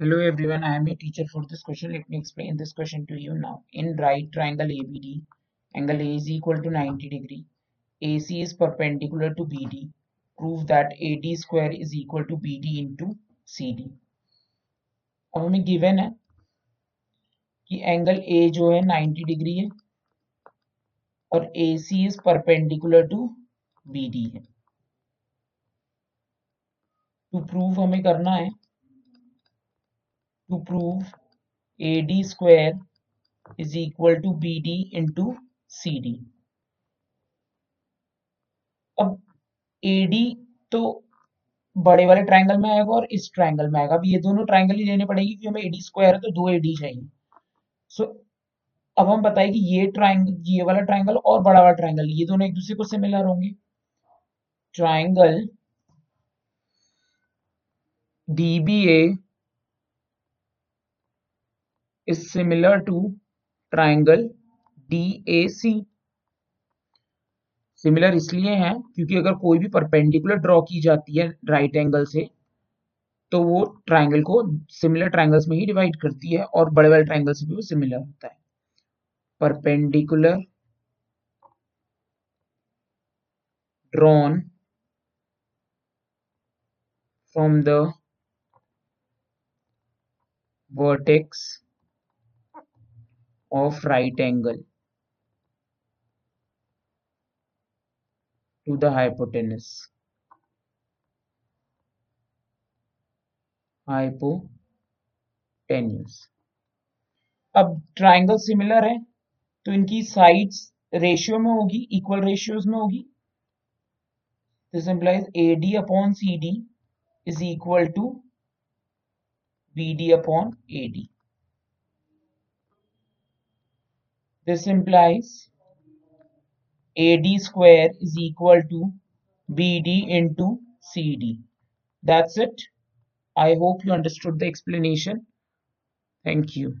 Hello everyone, I am your teacher for this question. Let me explain this question to you now. In right triangle ABD, angle A is equal to 90 degree. AC is perpendicular to BD. Prove that AD square is equal to BD into CD. अब हमें given है कि angle A जो है 90 degree है और AC is perpendicular to BD है to prove हमें करना है to prove AD square is equal to BD into CD. अब AD तो बड़े वाले ट्रायंगल में आएगा और इस ट्रायंगल में आएगा। अब ये दोनों ट्रायंगल ही लेने पड़ेगी क्योंकि हमें AD स्क्वायर है तो दो AD चाहिए। सो so, अब हम बताएँ कि ये ट्रायंगल ये वाला ट्रायंगल और बड़ा वाला ट्रायंगल ये दोनों एक दूसरे को सिमिलर होंगे। Triangle DBA is similar to triangle DAC similar इसलिए है क्योंकि अगर कोई भी परपेंडिकुलर ड्रॉ की जाती है राइट एंगल से तो वो ट्राइंगल को सिमिलर ट्राइंगल्स में ही डिवाइड करती है और बड़े बड़े ट्राइंगल से भी वो सिमिलर होता है। Perpendicular drawn from the vertex of right angle to the hypotenuse. Hypotenuse. अब ट्राइंगल सिमिलर है तो इनकी साइड्स रेशियो में होगी इक्वल रेशियोज में होगी। This implies A D upon C D is equal to B D upon A D This implies AD square is equal to BD into CD. That's it. I hope you understood the explanation. Thank you.